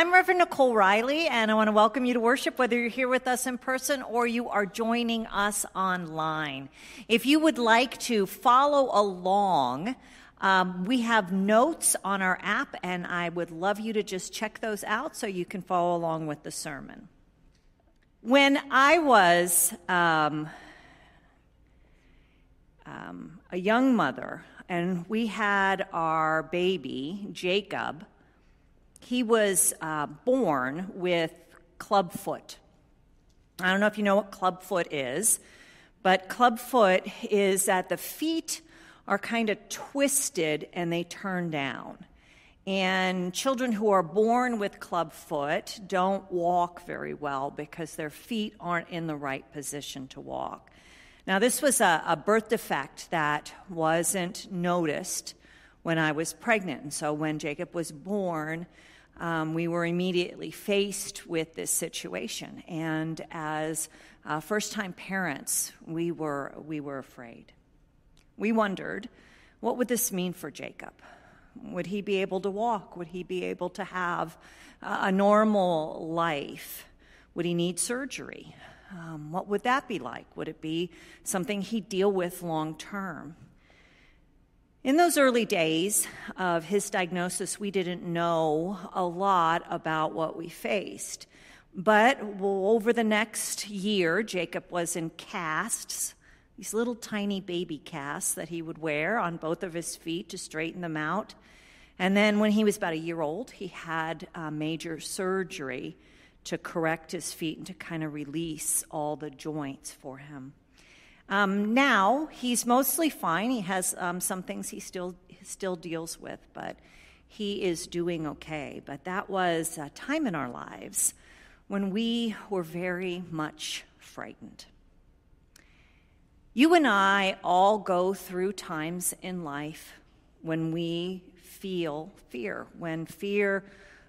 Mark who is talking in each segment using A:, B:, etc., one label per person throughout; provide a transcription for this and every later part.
A: I'm Reverend Nicole Riley, and I want to welcome you to worship, whether you're here with us in person or you are joining us online. If you would like to follow along, um, we have notes on our app, and I would love you to just check those out so you can follow along with the sermon. When I was um, um, a young mother, and we had our baby, Jacob, he was uh, born with clubfoot. I don't know if you know what clubfoot is, but clubfoot is that the feet are kind of twisted and they turn down. And children who are born with clubfoot don't walk very well because their feet aren't in the right position to walk. Now, this was a, a birth defect that wasn't noticed when I was pregnant. And so when Jacob was born, um, we were immediately faced with this situation. And as uh, first time parents, we were, we were afraid. We wondered what would this mean for Jacob? Would he be able to walk? Would he be able to have a normal life? Would he need surgery? Um, what would that be like? Would it be something he'd deal with long term? In those early days of his diagnosis, we didn't know a lot about what we faced. But over the next year, Jacob was in casts, these little tiny baby casts that he would wear on both of his feet to straighten them out. And then when he was about a year old, he had major surgery to correct his feet and to kind of release all the joints for him. Um, now he's mostly fine. He has um, some things he still still deals with, but he is doing okay. But that was a time in our lives when we were very much frightened. You and I all go through times in life when we feel fear, when fear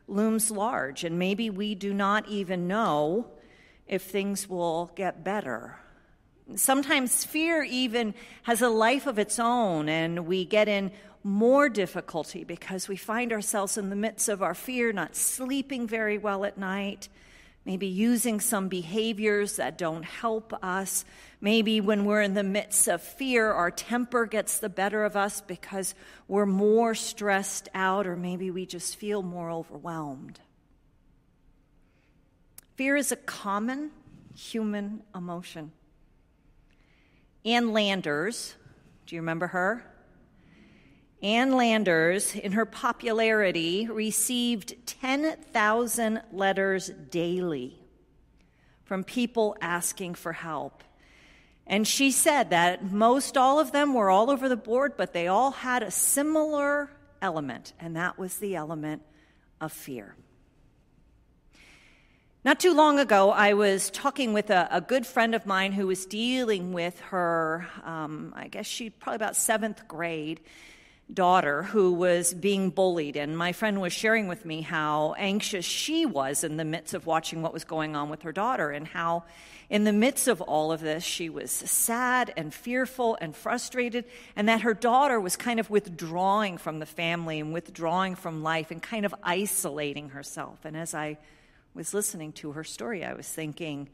A: looms large, and maybe we do not even know if things will get better Sometimes fear even has a life of its own, and we get in more difficulty because we find ourselves in the midst of our fear, not sleeping very well at night, maybe using some behaviors that don't help us. Maybe when we're in the midst of fear, our temper gets the better of us because we're more stressed out, or maybe we just feel more overwhelmed. Fear is a common human emotion. Ann Landers, do you remember her? Ann Landers, in her popularity, received 10,000 letters daily from people asking for help. And she said that most all of them were all over the board, but they all had a similar element, and that was the element of fear. Not too long ago, I was talking with a, a good friend of mine who was dealing with her, um, I guess she probably about seventh grade daughter who was being bullied. And my friend was sharing with me how anxious she was in the midst of watching what was going on with her daughter, and how, in the midst of all of this, she was sad and fearful and frustrated, and that her daughter was kind of withdrawing from the family and withdrawing from life and kind of isolating herself. And as I was listening to her story, I was thinking,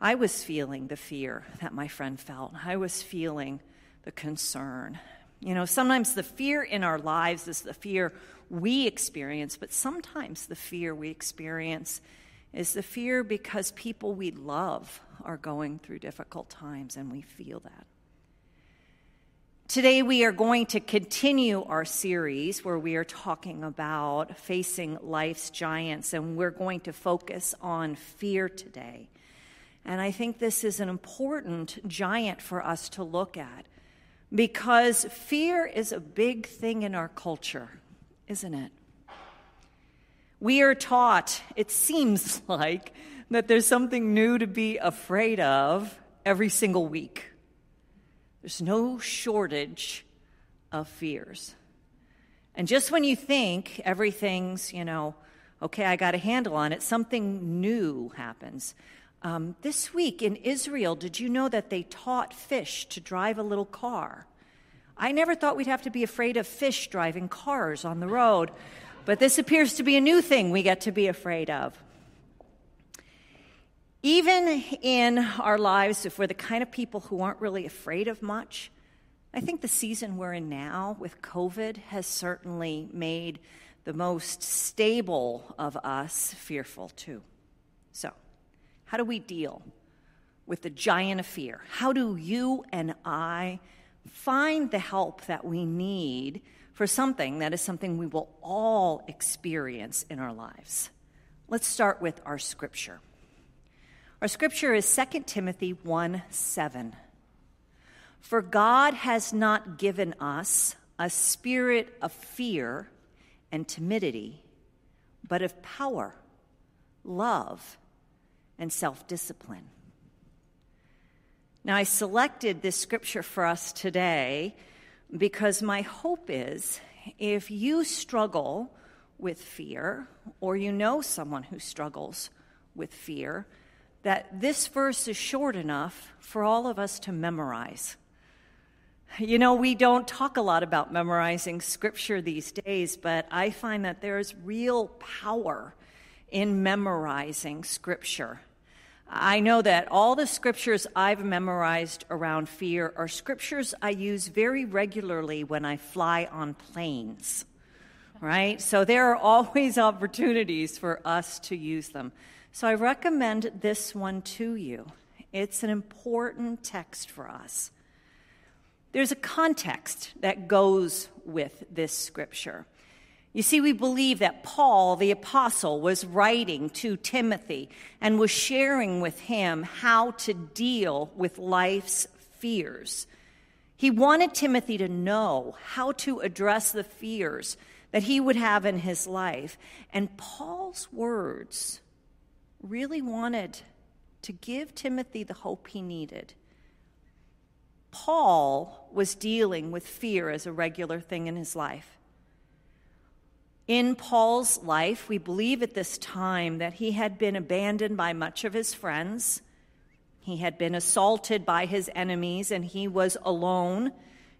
A: I was feeling the fear that my friend felt. I was feeling the concern. You know, sometimes the fear in our lives is the fear we experience, but sometimes the fear we experience is the fear because people we love are going through difficult times and we feel that. Today, we are going to continue our series where we are talking about facing life's giants, and we're going to focus on fear today. And I think this is an important giant for us to look at because fear is a big thing in our culture, isn't it? We are taught, it seems like, that there's something new to be afraid of every single week. There's no shortage of fears. And just when you think everything's, you know, okay, I got a handle on it, something new happens. Um, this week in Israel, did you know that they taught fish to drive a little car? I never thought we'd have to be afraid of fish driving cars on the road. But this appears to be a new thing we get to be afraid of. Even in our lives, if we're the kind of people who aren't really afraid of much, I think the season we're in now with COVID has certainly made the most stable of us fearful too. So, how do we deal with the giant of fear? How do you and I find the help that we need for something that is something we will all experience in our lives? Let's start with our scripture. Our scripture is 2 Timothy 1 7. For God has not given us a spirit of fear and timidity, but of power, love, and self discipline. Now, I selected this scripture for us today because my hope is if you struggle with fear, or you know someone who struggles with fear, that this verse is short enough for all of us to memorize. You know, we don't talk a lot about memorizing scripture these days, but I find that there is real power in memorizing scripture. I know that all the scriptures I've memorized around fear are scriptures I use very regularly when I fly on planes, right? So there are always opportunities for us to use them. So I recommend this one to you. It's an important text for us. There's a context that goes with this scripture. You see, we believe that Paul, the apostle, was writing to Timothy and was sharing with him how to deal with life's fears. He wanted Timothy to know how to address the fears that he would have in his life. And Paul's words really wanted to give Timothy the hope he needed. Paul was dealing with fear as a regular thing in his life. In Paul's life, we believe at this time that he had been abandoned by much of his friends. He had been assaulted by his enemies, and he was alone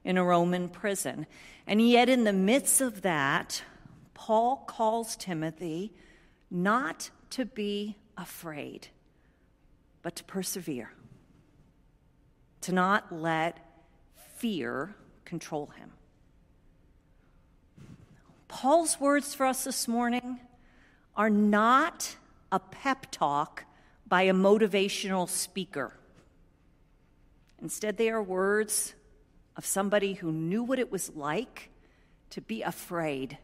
A: in a Roman prison. And yet, in the midst of that, Paul calls Timothy not to be afraid, but to persevere, to not let fear control him. Paul's words for us this morning are not a pep talk by a motivational speaker. Instead, they are words of somebody who knew what it was like to be afraid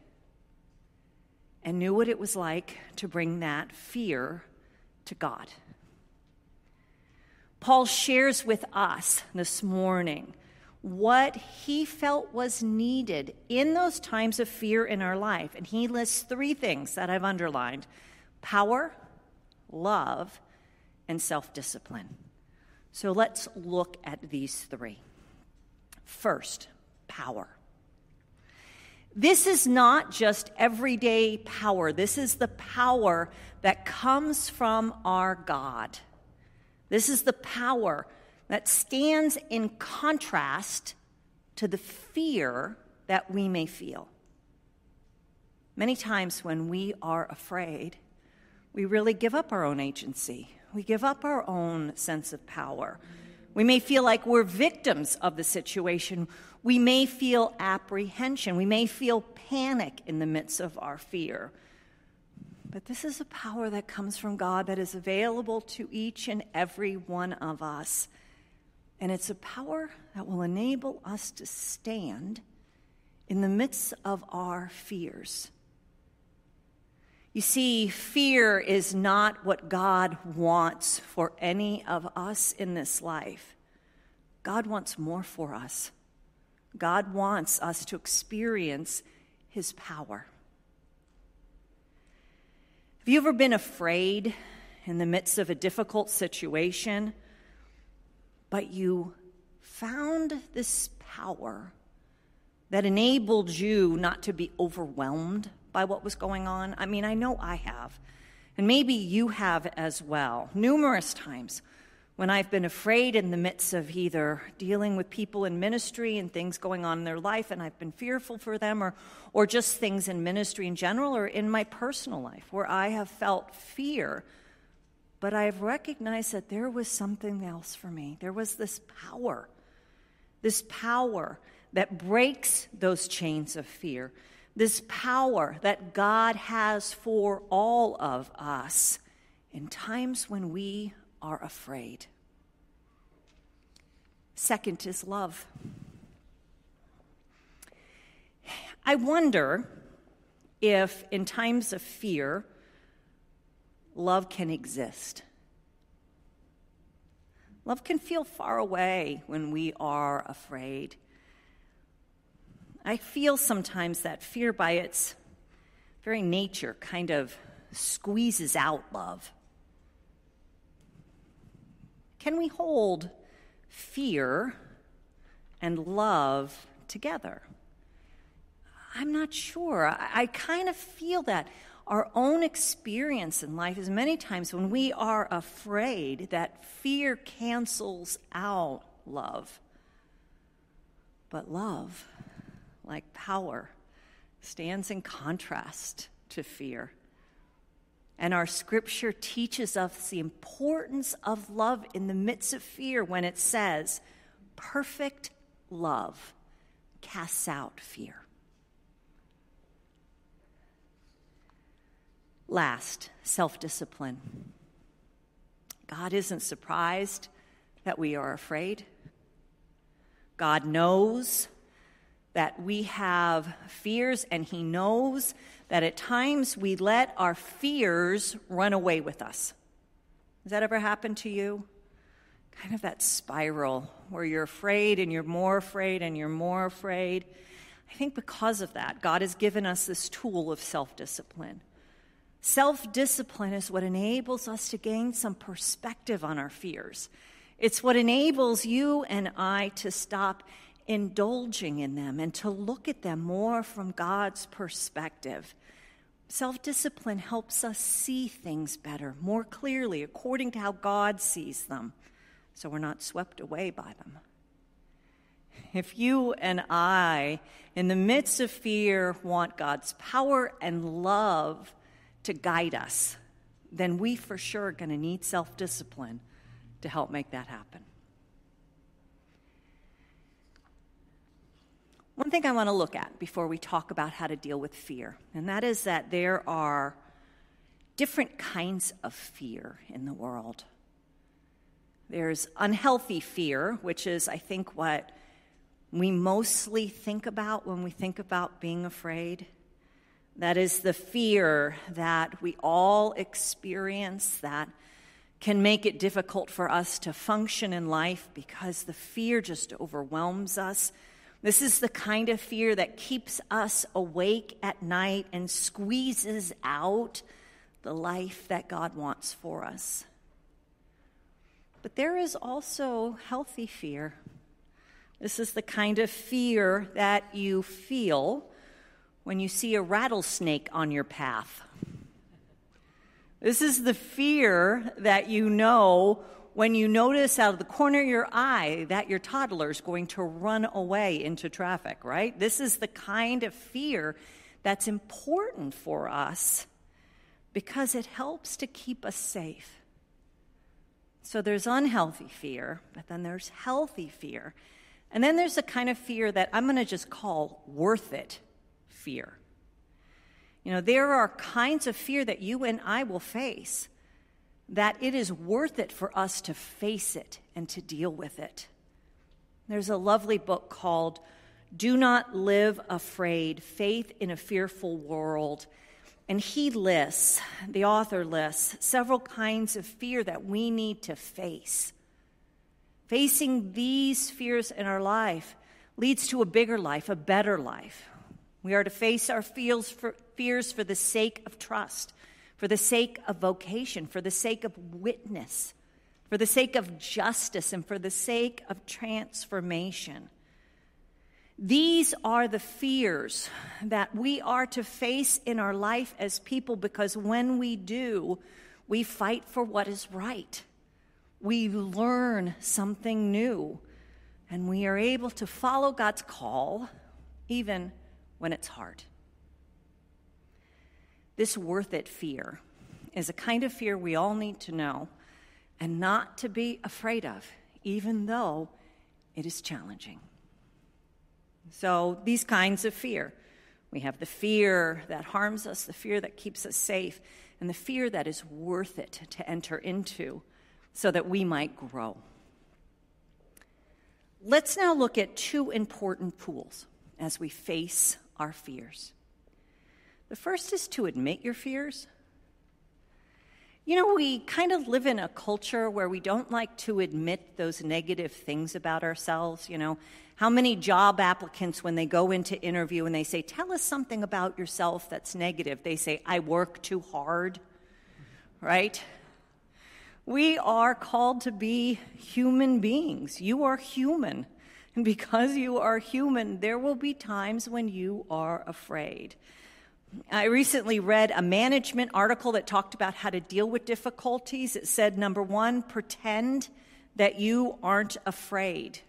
A: and knew what it was like to bring that fear to God. Paul shares with us this morning what he felt was needed in those times of fear in our life. And he lists three things that I've underlined power, love, and self discipline. So let's look at these three. First, power. This is not just everyday power, this is the power that comes from our God. This is the power that stands in contrast to the fear that we may feel. Many times when we are afraid, we really give up our own agency. We give up our own sense of power. We may feel like we're victims of the situation. We may feel apprehension. We may feel panic in the midst of our fear. But this is a power that comes from God that is available to each and every one of us. And it's a power that will enable us to stand in the midst of our fears. You see, fear is not what God wants for any of us in this life. God wants more for us. God wants us to experience his power. Have you ever been afraid in the midst of a difficult situation, but you found this power that enabled you not to be overwhelmed by what was going on? I mean, I know I have, and maybe you have as well, numerous times when I've been afraid in the midst of either dealing with people in ministry and things going on in their life, and I've been fearful for them, or, or just things in ministry in general, or in my personal life where I have felt fear. But I've recognized that there was something else for me. There was this power, this power that breaks those chains of fear, this power that God has for all of us in times when we are afraid. Second is love. I wonder if, in times of fear, love can exist. Love can feel far away when we are afraid. I feel sometimes that fear, by its very nature, kind of squeezes out love. Can we hold fear and love together? I'm not sure. I, I kind of feel that our own experience in life is many times when we are afraid that fear cancels out love. But love, like power, stands in contrast to fear. And our scripture teaches us the importance of love in the midst of fear when it says, perfect love casts out fear. Last, self discipline. God isn't surprised that we are afraid. God knows that we have fears, and He knows that at times we let our fears run away with us. Has that ever happened to you? Kind of that spiral where you're afraid and you're more afraid and you're more afraid. I think because of that, God has given us this tool of self discipline. Self discipline is what enables us to gain some perspective on our fears. It's what enables you and I to stop indulging in them and to look at them more from God's perspective. Self discipline helps us see things better, more clearly, according to how God sees them, so we're not swept away by them. If you and I, in the midst of fear, want God's power and love to guide us, then we for sure are going to need self discipline to help make that happen. One thing I want to look at before we talk about how to deal with fear, and that is that there are different kinds of fear in the world. There's unhealthy fear, which is, I think, what we mostly think about when we think about being afraid. That is the fear that we all experience that can make it difficult for us to function in life because the fear just overwhelms us this is the kind of fear that keeps us awake at night and squeezes out the life that God wants for us. But there is also healthy fear. This is the kind of fear that you feel when you see a rattlesnake on your path. This is the fear that you know when you notice out of the corner of your eye that your toddler is going to run away into traffic, right? This is the kind of fear that's important for us because it helps to keep us safe. So there's unhealthy fear, but then there's healthy fear. And then there's a kind of fear that I'm going to just call worth it fear. You know, there are kinds of fear that you and I will face that it is worth it for us to face it and to deal with it. There's a lovely book called Do Not Live Afraid Faith in a Fearful World. And he lists, the author lists, several kinds of fear that we need to face. Facing these fears in our life leads to a bigger life, a better life. We are to face our fears for, the sake of trust for the sake of vocation, for the sake of witness, for the sake of justice, and for the sake of transformation. These are the fears that we are to face in our life as people because when we do, we fight for what is right. we learn something new and we are able to follow God's call even when it's hard. This worth it fear is a kind of fear we all need to know and not to be afraid of, even though it is challenging. So, these kinds of fear we have the fear that harms us, the fear that keeps us safe, and the fear that is worth it to enter into so that we might grow. Let's now look at two important pools as we face our fears. The first is to admit your fears. You know, we kind of live in a culture where we don't like to admit those negative things about ourselves. You know, how many job applicants, when they go into interview and they say, Tell us something about yourself that's negative, they say, I work too hard, right? We are called to be human beings. You are human. And because you are human, there will be times when you are afraid. I recently read a management article that talked about how to deal with difficulties. It said number one, pretend that you aren't afraid.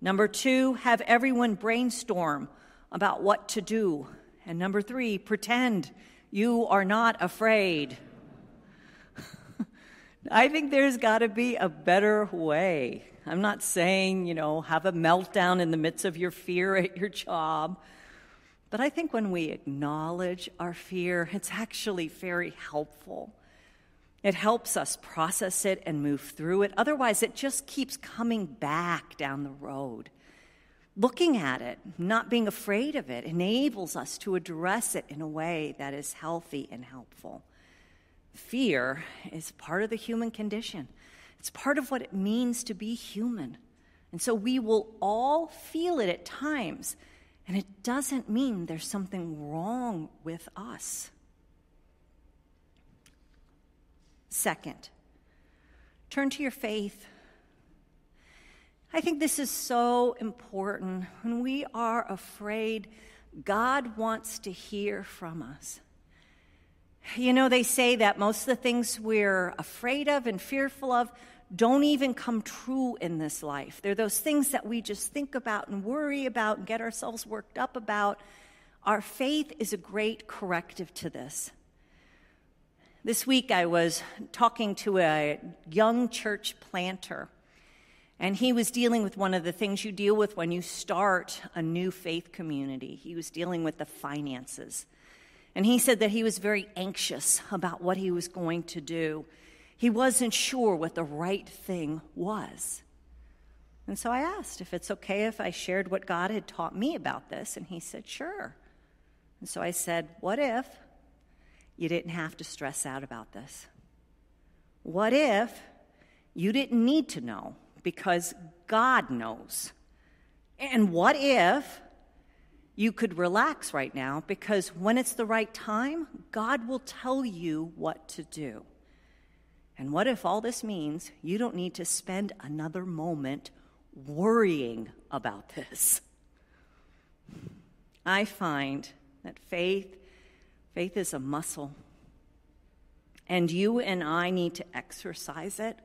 A: Number two, have everyone brainstorm about what to do. And number three, pretend you are not afraid. I think there's got to be a better way. I'm not saying, you know, have a meltdown in the midst of your fear at your job. But I think when we acknowledge our fear, it's actually very helpful. It helps us process it and move through it. Otherwise, it just keeps coming back down the road. Looking at it, not being afraid of it, enables us to address it in a way that is healthy and helpful. Fear is part of the human condition, it's part of what it means to be human. And so we will all feel it at times. And it doesn't mean there's something wrong with us. Second, turn to your faith. I think this is so important. When we are afraid, God wants to hear from us. You know, they say that most of the things we're afraid of and fearful of don't even come true in this life. They're those things that we just think about and worry about and get ourselves worked up about. Our faith is a great corrective to this. This week I was talking to a young church planter, and he was dealing with one of the things you deal with when you start a new faith community. He was dealing with the finances. And he said that he was very anxious about what he was going to do he wasn't sure what the right thing was. And so I asked if it's okay if I shared what God had taught me about this, and he said, sure. And so I said, what if you didn't have to stress out about this? What if you didn't need to know because God knows? And what if you could relax right now because when it's the right time, God will tell you what to do? And what if all this means you don't need to spend another moment worrying about this? I find that faith faith is a muscle. And you and I need to exercise it.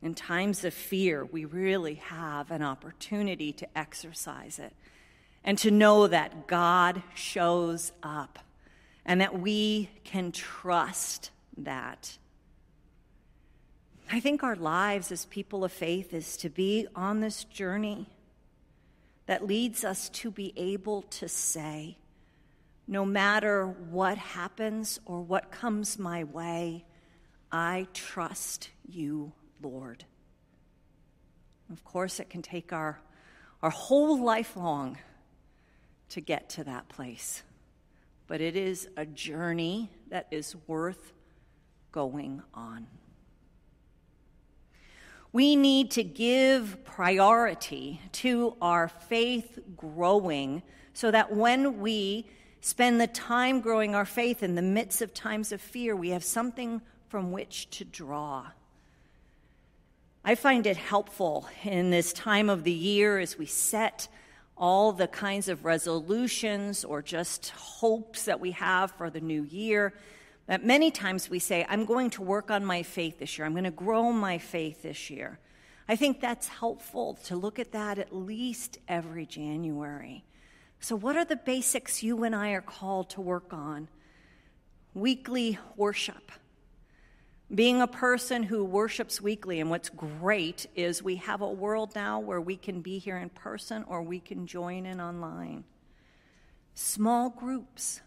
A: In times of fear, we really have an opportunity to exercise it and to know that God shows up and that we can trust that. I think our lives as people of faith is to be on this journey that leads us to be able to say, no matter what happens or what comes my way, I trust you, Lord. Of course, it can take our, our whole life long to get to that place, but it is a journey that is worth going on. We need to give priority to our faith growing so that when we spend the time growing our faith in the midst of times of fear, we have something from which to draw. I find it helpful in this time of the year as we set all the kinds of resolutions or just hopes that we have for the new year That many times we say, I'm going to work on my faith this year, I'm going to grow my faith this year. I think that's helpful to look at that at least every January. So, what are the basics you and I are called to work on? Weekly worship. Being a person who worships weekly, and what's great is we have a world now where we can be here in person or we can join in online. Small groups.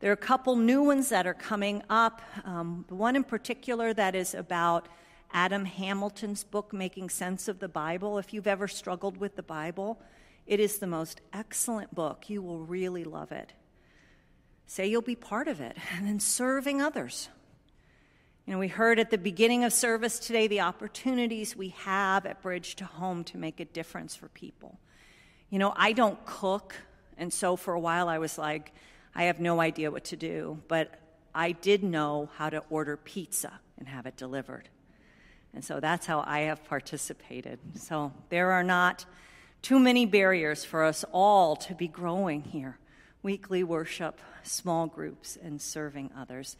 A: There are a couple new ones that are coming up. Um, the one in particular that is about Adam Hamilton's book, Making Sense of the Bible. If you've ever struggled with the Bible, it is the most excellent book. You will really love it. Say you'll be part of it, and then serving others. You know, we heard at the beginning of service today the opportunities we have at Bridge to Home to make a difference for people. You know, I don't cook, and so for a while I was like, I have no idea what to do, but I did know how to order pizza and have it delivered. And so that's how I have participated. So there are not too many barriers for us all to be growing here weekly worship, small groups, and serving others.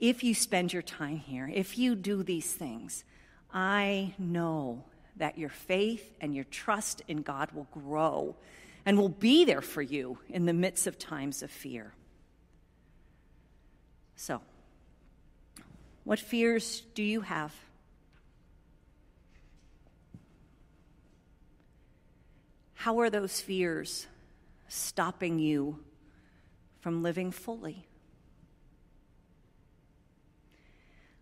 A: If you spend your time here, if you do these things, I know that your faith and your trust in God will grow and will be there for you in the midst of times of fear. So, what fears do you have? How are those fears stopping you from living fully?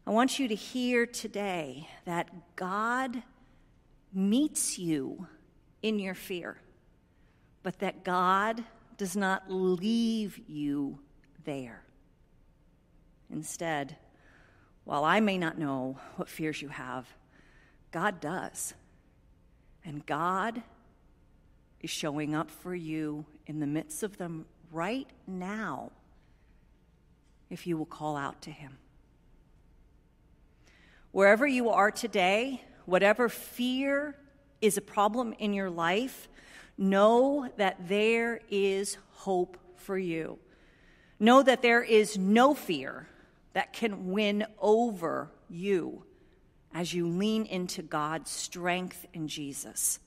A: I want you to hear today that God meets you in your fear but that God does not leave you there. Instead, while I may not know what fears you have, God does. And God is showing up for you in the midst of them right now if you will call out to Him. Wherever you are today, whatever fear is a problem in your life, know that there is hope for you. Know that there is no fear that can win over you as you lean into God's strength in Jesus.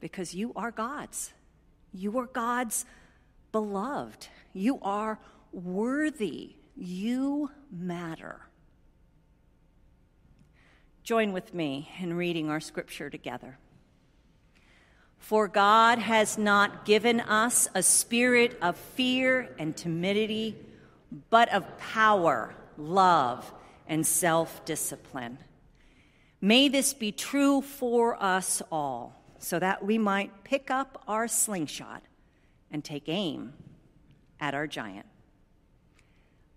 A: Because you are God's. You are God's beloved. You are worthy. You matter. Join with me in reading our scripture together. For God has not given us a spirit of fear and timidity, but of power, love, and self discipline. May this be true for us all, so that we might pick up our slingshot and take aim at our giant.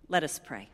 A: Let us pray.